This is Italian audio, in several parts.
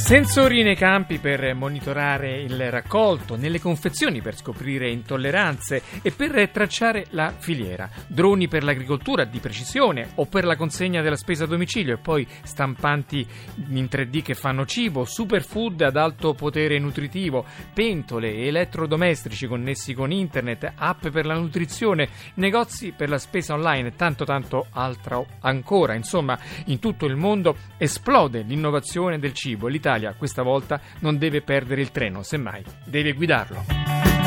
Sensori nei campi per monitorare il raccolto, nelle confezioni per scoprire intolleranze e per tracciare la filiera, droni per l'agricoltura di precisione o per la consegna della spesa a domicilio e poi stampanti in 3D che fanno cibo, superfood ad alto potere nutritivo, pentole, elettrodomestici connessi con internet, app per la nutrizione, negozi per la spesa online e tanto tanto altro ancora. Insomma, in tutto il mondo esplode l'innovazione del cibo e l'Italia l'Italia questa volta non deve perdere il treno, semmai deve guidarlo.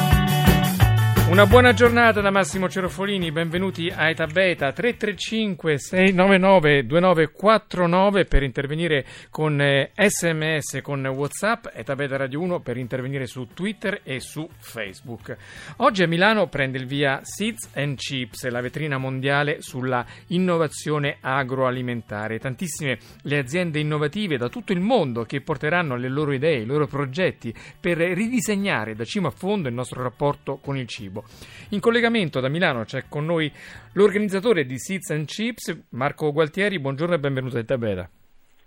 Una buona giornata da Massimo Cerofolini, benvenuti a Eta Beta 335 699 2949 per intervenire con sms, eh, con Whatsapp, Eta Beta Radio 1 per intervenire su Twitter e su Facebook. Oggi a Milano prende il via Seeds and Chips, la vetrina mondiale sulla innovazione agroalimentare. Tantissime le aziende innovative da tutto il mondo che porteranno le loro idee, i loro progetti per ridisegnare da cima a fondo il nostro rapporto con il cibo. In collegamento da Milano c'è con noi l'organizzatore di Seeds and Chips, Marco Gualtieri. Buongiorno e benvenuto a Tabera.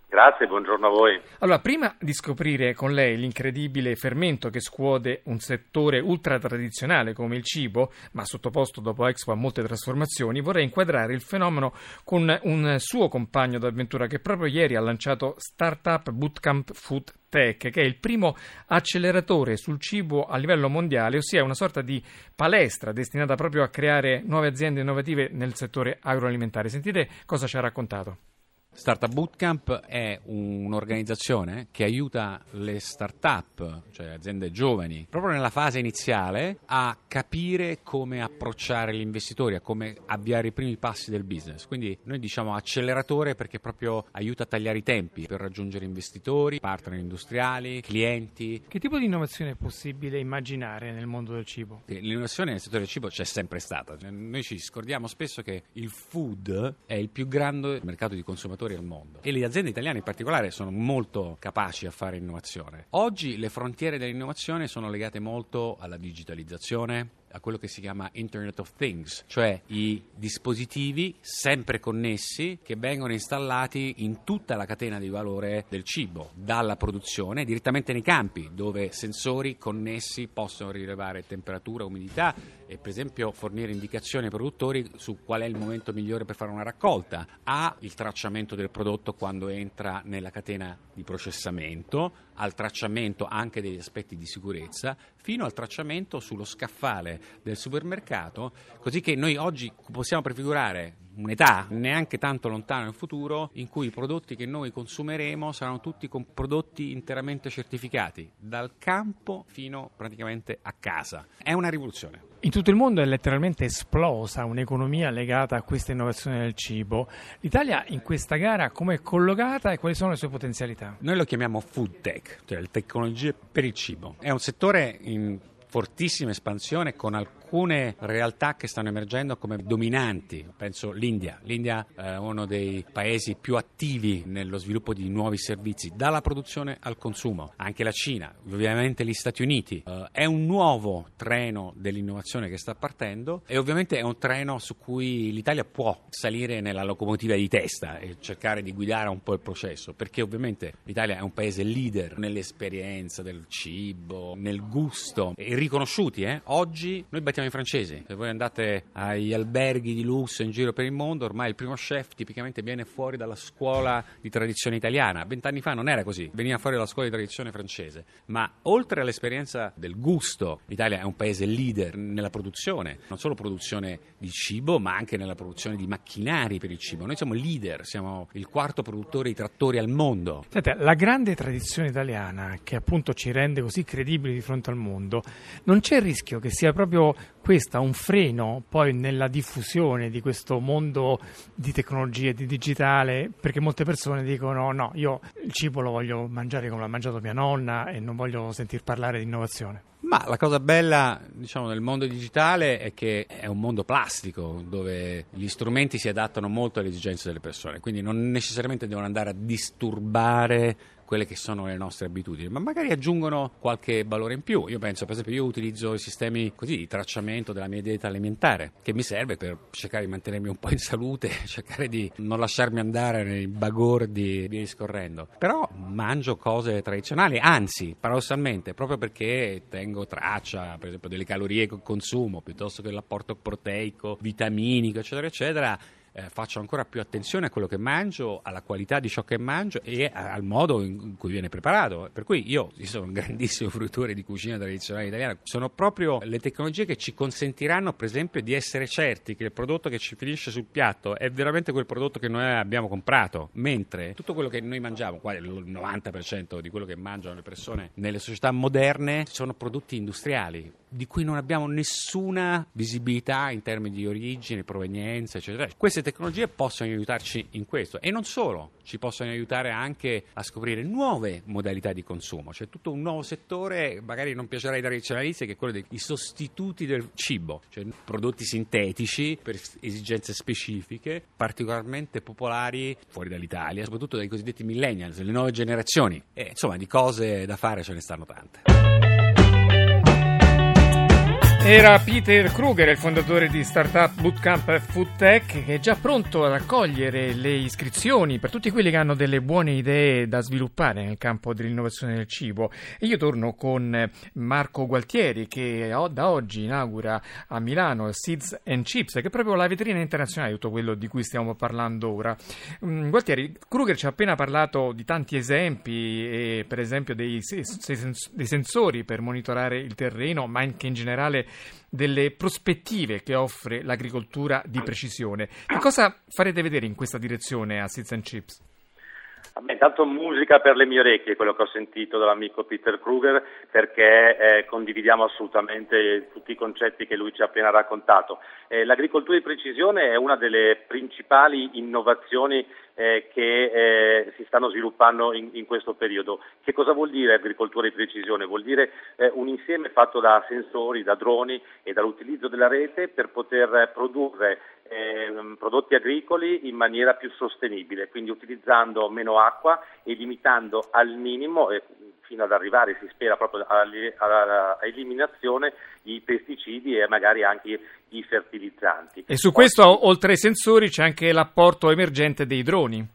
Grazie, buongiorno a voi. Allora, prima di scoprire con lei l'incredibile fermento che scuode un settore ultra tradizionale come il cibo, ma sottoposto dopo Expo a molte trasformazioni, vorrei inquadrare il fenomeno con un suo compagno d'avventura che proprio ieri ha lanciato Startup Bootcamp Food Tech, che è il primo acceleratore sul cibo a livello mondiale, ossia una sorta di palestra destinata proprio a creare nuove aziende innovative nel settore agroalimentare. Sentite cosa ci ha raccontato. Startup Bootcamp è un'organizzazione che aiuta le start-up, cioè aziende giovani, proprio nella fase iniziale a capire come approcciare gli investitori, a come avviare i primi passi del business. Quindi noi diciamo acceleratore perché proprio aiuta a tagliare i tempi per raggiungere investitori, partner industriali, clienti. Che tipo di innovazione è possibile immaginare nel mondo del cibo? L'innovazione nel settore del cibo c'è sempre stata. Noi ci scordiamo spesso che il food è il più grande mercato di consumatori produttori al mondo e le aziende italiane in particolare sono molto capaci a fare innovazione. Oggi le frontiere dell'innovazione sono legate molto alla digitalizzazione, a quello che si chiama Internet of Things, cioè i dispositivi sempre connessi che vengono installati in tutta la catena di valore del cibo, dalla produzione direttamente nei campi, dove sensori connessi possono rilevare temperatura, umidità e per esempio fornire indicazioni ai produttori su qual è il momento migliore per fare una raccolta, a il tracciamento del prodotto quando entra nella catena di processamento, al tracciamento anche degli aspetti di sicurezza, fino al tracciamento sullo scaffale del supermercato, così che noi oggi possiamo prefigurare un'età neanche tanto lontana nel futuro in cui i prodotti che noi consumeremo saranno tutti prodotti interamente certificati, dal campo fino praticamente a casa. È una rivoluzione. In tutto il mondo è letteralmente esplosa un'economia legata a questa innovazione del cibo. L'Italia in questa gara come è collocata e quali sono le sue potenzialità? Noi lo chiamiamo food tech, cioè le tecnologie per il cibo. È un settore in fortissima espansione con alcune realtà che stanno emergendo come dominanti. Penso l'India. L'India è uno dei paesi più attivi nello sviluppo di nuovi servizi, dalla produzione al consumo. Anche la Cina, ovviamente gli Stati Uniti. Uh, è un nuovo treno dell'innovazione che sta partendo e ovviamente è un treno su cui l'Italia può salire nella locomotiva di testa e cercare di guidare un po' il processo, perché ovviamente l'Italia è un paese leader nell'esperienza del cibo, nel gusto e riconosciuti. Eh? Oggi noi battiamo i francesi. Se voi andate agli alberghi di lusso in giro per il mondo, ormai il primo chef tipicamente viene fuori dalla scuola di tradizione italiana. Vent'anni fa non era così, veniva fuori dalla scuola di tradizione francese. Ma oltre all'esperienza del gusto, l'Italia è un paese leader nella produzione, non solo produzione di cibo, ma anche nella produzione di macchinari per il cibo. Noi siamo leader, siamo il quarto produttore di trattori al mondo. Senta, la grande tradizione italiana che appunto ci rende così credibili di fronte al mondo non c'è il rischio che sia proprio questa un freno poi nella diffusione di questo mondo di tecnologie, di digitale, perché molte persone dicono no, io il cibo lo voglio mangiare come l'ha mangiato mia nonna e non voglio sentir parlare di innovazione. Ma la cosa bella, diciamo, del mondo digitale è che è un mondo plastico dove gli strumenti si adattano molto alle esigenze delle persone, quindi non necessariamente devono andare a disturbare quelle che sono le nostre abitudini, ma magari aggiungono qualche valore in più. Io penso, per esempio, io utilizzo i sistemi così di tracciamento della mia dieta alimentare, che mi serve per cercare di mantenermi un po' in salute, cercare di non lasciarmi andare nei bagordi e via discorrendo. Però mangio cose tradizionali, anzi, paradossalmente, proprio perché tengo traccia, per esempio, delle calorie che consumo, piuttosto che l'apporto proteico, vitaminico, eccetera, eccetera eh, faccio ancora più attenzione a quello che mangio, alla qualità di ciò che mangio e al modo in cui viene preparato. Per cui io, io sono un grandissimo fruitore di cucina tradizionale italiana. Sono proprio le tecnologie che ci consentiranno, per esempio, di essere certi che il prodotto che ci finisce sul piatto è veramente quel prodotto che noi abbiamo comprato, mentre tutto quello che noi mangiamo, quasi il 90% di quello che mangiano le persone nelle società moderne, sono prodotti industriali di cui non abbiamo nessuna visibilità in termini di origine, provenienza, eccetera. Queste tecnologie possono aiutarci in questo e non solo, ci possono aiutare anche a scoprire nuove modalità di consumo, cioè tutto un nuovo settore, magari non piacerà ai tradizionalisti, che è quello dei sostituti del cibo, cioè prodotti sintetici per esigenze specifiche, particolarmente popolari fuori dall'Italia, soprattutto dai cosiddetti millennials, le nuove generazioni. E insomma, di cose da fare ce ne stanno tante. Era Peter Kruger, il fondatore di Startup Bootcamp Food Tech, che è già pronto ad accogliere le iscrizioni per tutti quelli che hanno delle buone idee da sviluppare nel campo dell'innovazione del cibo. E io torno con Marco Gualtieri, che da oggi inaugura a Milano Seeds and Chips, che è proprio la vetrina internazionale di tutto quello di cui stiamo parlando ora. Mm, Gualtieri, Kruger ci ha appena parlato di tanti esempi, per esempio dei, dei sensori per monitorare il terreno, ma anche in generale delle prospettive che offre l'agricoltura di precisione. Che cosa farete vedere in questa direzione a Seeds and Chips? Beh, intanto musica per le mie orecchie, quello che ho sentito dall'amico Peter Kruger, perché eh, condividiamo assolutamente tutti i concetti che lui ci ha appena raccontato. Eh, l'agricoltura di precisione è una delle principali innovazioni eh, che eh, si stanno sviluppando in, in, questo periodo. Che cosa vuol dire agricoltura di precisione? Vuol dire eh, un insieme fatto da sensori, da droni e dall'utilizzo della rete per poter produrre ehm, prodotti agricoli in maniera più sostenibile, quindi utilizzando meno acqua e limitando al minimo fino ad arrivare, si spera, proprio all'eliminazione di pesticidi e magari anche di fertilizzanti. E su questo, oltre ai sensori, c'è anche l'apporto emergente dei droni.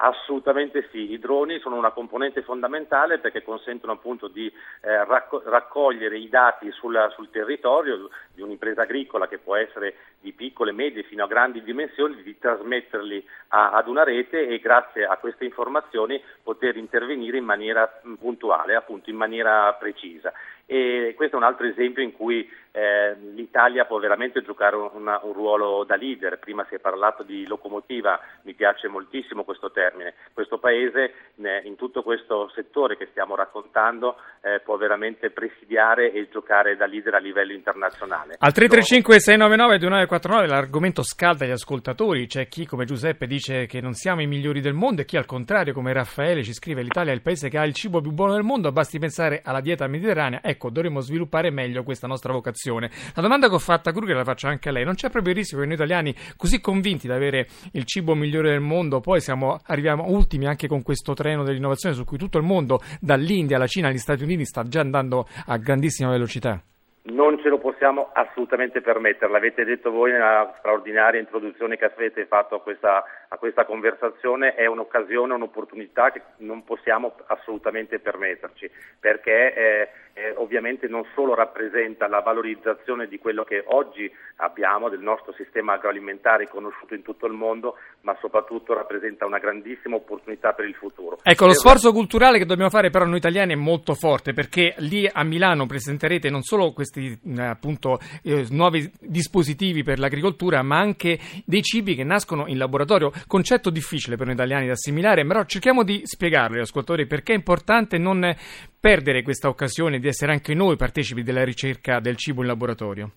Assolutamente sì, i droni sono una componente fondamentale perché consentono appunto di eh, racco- raccogliere i dati sul, sul, territorio di un'impresa agricola che può essere di piccole, medie fino a grandi dimensioni, di trasmetterli a, ad una rete e grazie a queste informazioni poter intervenire in maniera puntuale, appunto in maniera precisa. E questo è un altro esempio in cui eh, l'Italia può veramente giocare una, un ruolo da leader. Prima si è parlato di locomotiva, mi piace moltissimo questo termine. Questo Paese eh, in tutto questo settore che stiamo raccontando eh, può veramente presidiare e giocare da leader a livello internazionale. Al 335 699 2949 l'argomento scalda gli ascoltatori. C'è chi come Giuseppe dice che non siamo i migliori del mondo e chi al contrario come Raffaele ci scrive l'Italia è il paese che ha il cibo più buono del mondo, basti pensare alla dieta mediterranea. Ecco, ecco, dovremmo sviluppare meglio questa nostra vocazione. La domanda che ho fatto a Kruger la faccio anche a lei. Non c'è proprio il rischio che noi italiani, così convinti di avere il cibo migliore del mondo, poi siamo, arriviamo ultimi anche con questo treno dell'innovazione su cui tutto il mondo, dall'India alla Cina agli Stati Uniti, sta già andando a grandissima velocità? Non ce lo possiamo assolutamente permettere, l'avete detto voi nella straordinaria introduzione che avete fatto a questa, a questa conversazione, è un'occasione, un'opportunità che non possiamo assolutamente permetterci, perché eh, eh, ovviamente non solo rappresenta la valorizzazione di quello che oggi abbiamo, del nostro sistema agroalimentare conosciuto in tutto il mondo, ma soprattutto rappresenta una grandissima opportunità per il futuro. Ecco, lo sforzo culturale che dobbiamo fare però noi italiani è molto forte, perché lì a Milano presenterete non solo questi questi eh, appunto eh, nuovi dispositivi per l'agricoltura, ma anche dei cibi che nascono in laboratorio. Concetto difficile per noi italiani da assimilare, però cerchiamo di spiegarlo agli ascoltatori perché è importante non perdere questa occasione di essere anche noi partecipi della ricerca del cibo in laboratorio.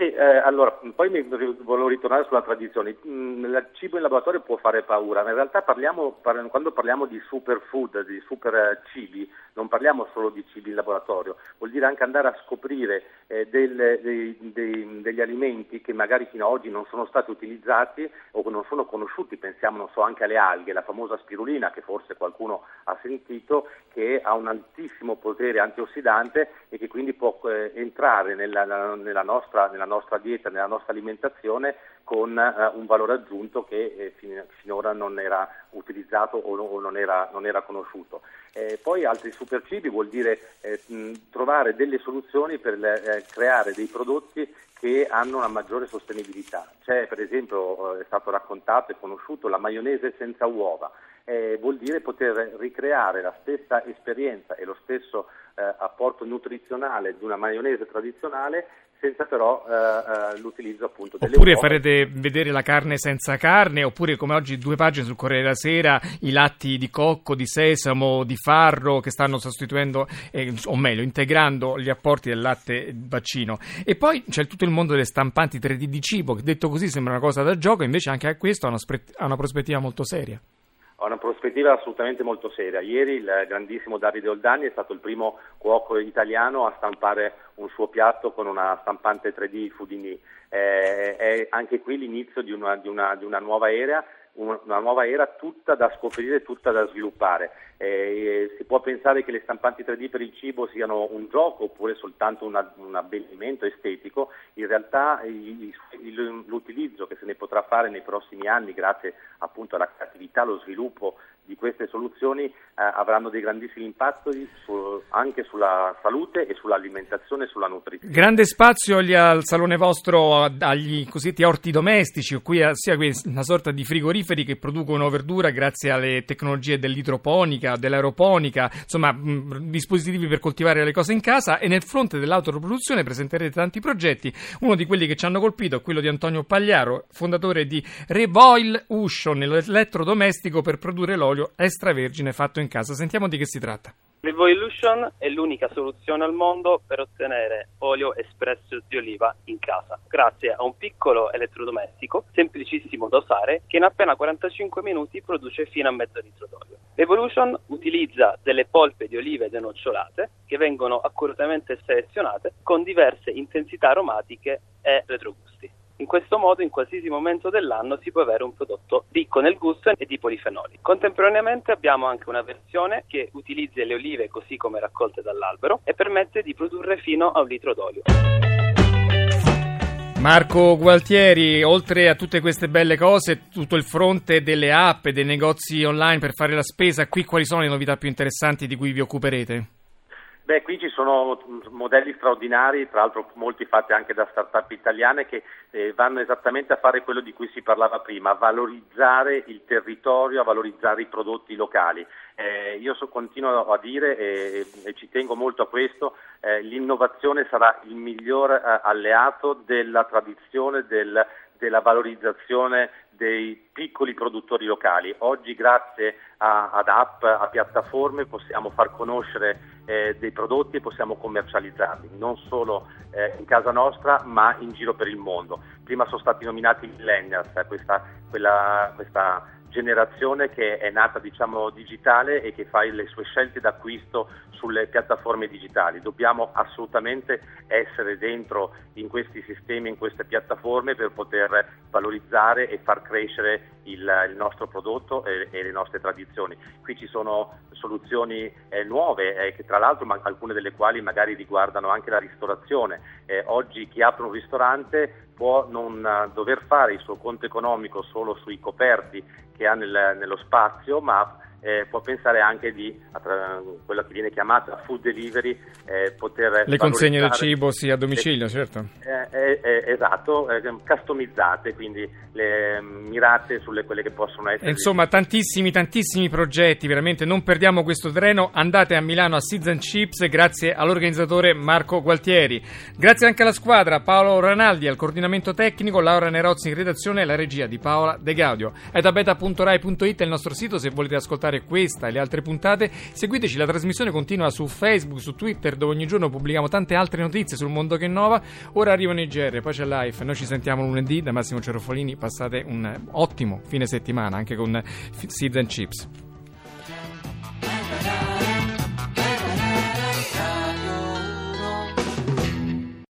Sì, eh, allora, poi mi volevo ritornare sulla tradizione. Mm, il cibo in laboratorio può fare paura, ma in realtà parliamo, par- quando parliamo di superfood, di super eh, cibi, non parliamo solo di cibi in laboratorio, vuol dire anche andare a scoprire eh, del, dei, dei, degli alimenti che magari fino ad oggi non sono stati utilizzati o non sono conosciuti, pensiamo so, anche alle alghe, la famosa spirulina che forse qualcuno ha sentito, che ha un altissimo potere antiossidante e che quindi può eh, entrare nella, nella, nostra, nella nostra dieta, nella nostra alimentazione con uh, un valore aggiunto che eh, fin- finora non era utilizzato o, no, o non, era, non, era, conosciuto. Eh, poi altri supercibi vuol dire eh, mh, trovare delle soluzioni per eh, creare dei prodotti che hanno una maggiore sostenibilità. C'è per esempio, eh, è stato raccontato e conosciuto la maionese senza uova. Eh, vuol dire poter ricreare la stessa esperienza e lo stesso eh, apporto nutrizionale di una maionese tradizionale senza però eh, eh, l'utilizzo appunto delle Oppure uova. farete vedere la carne senza carne, oppure come oggi due pagine sul Corriere della Sera, i latti di cocco, di sesamo, di farro che stanno sostituendo, eh, o meglio, integrando gli apporti del latte vaccino. E poi c'è tutto il mondo delle stampanti 3D di cibo, che detto così sembra una cosa da gioco, invece anche a questo ha una, ha una prospettiva molto seria ha una prospettiva assolutamente molto seria. Ieri il grandissimo Davide Oldani è stato il primo cuoco italiano a stampare un suo piatto con una stampante 3D Foodini. Eh, è anche qui l'inizio di una, di una, di una nuova era una nuova era tutta da scoprire, tutta da sviluppare. Eh, si può pensare che le stampanti 3D per il cibo siano un gioco oppure soltanto una, un abbellimento estetico, in realtà il, il, l'utilizzo che se ne potrà fare nei prossimi anni grazie appunto alla creatività, allo sviluppo di queste soluzioni eh, avranno dei grandissimi impatti su, anche sulla salute e sull'alimentazione e sulla nutrizione. Grande spazio al salone vostro agli cosiddetti orti domestici, qui sia una sorta di frigoriferi che producono verdura grazie alle tecnologie dell'idroponica, dell'aeroponica, insomma mh, dispositivi per coltivare le cose in casa e nel fronte dell'autoproduzione presenterete tanti progetti. Uno di quelli che ci hanno colpito è quello di Antonio Pagliaro, fondatore di Revoil Uscio, nell'elettrodomestico per produrre l'olio olio extravergine fatto in casa. Sentiamo di che si tratta. L'Evolution è l'unica soluzione al mondo per ottenere olio espresso di oliva in casa, grazie a un piccolo elettrodomestico semplicissimo da usare che in appena 45 minuti produce fino a mezzo litro d'olio. L'Evolution utilizza delle polpe di olive denocciolate che vengono accuratamente selezionate con diverse intensità aromatiche e retrogusti. In questo modo, in qualsiasi momento dell'anno, si può avere un prodotto ricco nel gusto e di polifenoli. Contemporaneamente abbiamo anche una versione che utilizza le olive così come raccolte dall'albero e permette di produrre fino a un litro d'olio. Marco Gualtieri, oltre a tutte queste belle cose, tutto il fronte delle app e dei negozi online per fare la spesa, qui quali sono le novità più interessanti di cui vi occuperete? Beh, qui ci sono modelli straordinari, tra l'altro molti fatti anche da start-up italiane che eh, vanno esattamente a fare quello di cui si parlava prima, a valorizzare il territorio, a valorizzare i prodotti locali. Eh, io so, continuo a dire e, e, ci tengo molto a questo, eh, l'innovazione sarà il miglior eh, alleato della tradizione, del, della valorizzazione dei piccoli produttori locali. Oggi grazie a, ad app, a piattaforme possiamo far conoscere eh, dei prodotti e possiamo commercializzarli, non solo eh, in casa nostra ma in giro per il mondo. Prima sono stati nominati millennials, eh, questa, quella, questa generazione che è nata diciamo digitale e che fa le sue scelte d'acquisto sulle piattaforme digitali. Dobbiamo assolutamente essere dentro in questi sistemi, in queste piattaforme per poter valorizzare e far crescere il, il nostro prodotto e, e, le nostre tradizioni. Qui ci sono soluzioni eh, nuove, eh, che tra l'altro ma, alcune delle quali magari riguardano anche la ristorazione. Eh, oggi chi apre un ristorante può non uh, dover fare il suo conto economico solo sui coperti che ha nel, nello spazio, ma eh, può pensare anche di attra- quello che viene chiamata food delivery, eh, poter le consegne del cibo sì a domicilio, le, certo. Eh, eh esatto, eh, customizzate, quindi le, mirate sulle quelle che possono essere. Insomma, tantissimi, tantissimi progetti, veramente non perdiamo questo treno. Andate a Milano a Season Chips, grazie all'organizzatore Marco Gualtieri. Grazie anche alla squadra Paolo Ranaldi al coordinamento tecnico, Laura Nerozzi in redazione e la regia di Paola De Gaudio. È da beta.rai.it il nostro sito se volete ascoltare ascoltare questa e le altre puntate, seguiteci, la trasmissione continua su Facebook, su Twitter, dove ogni giorno pubblichiamo tante altre notizie sul mondo che innova. Ora arrivano i GR, poi c'è Life, noi ci sentiamo lunedì da Massimo Cerofolini, passate un ottimo fine settimana anche con Seeds and Chips.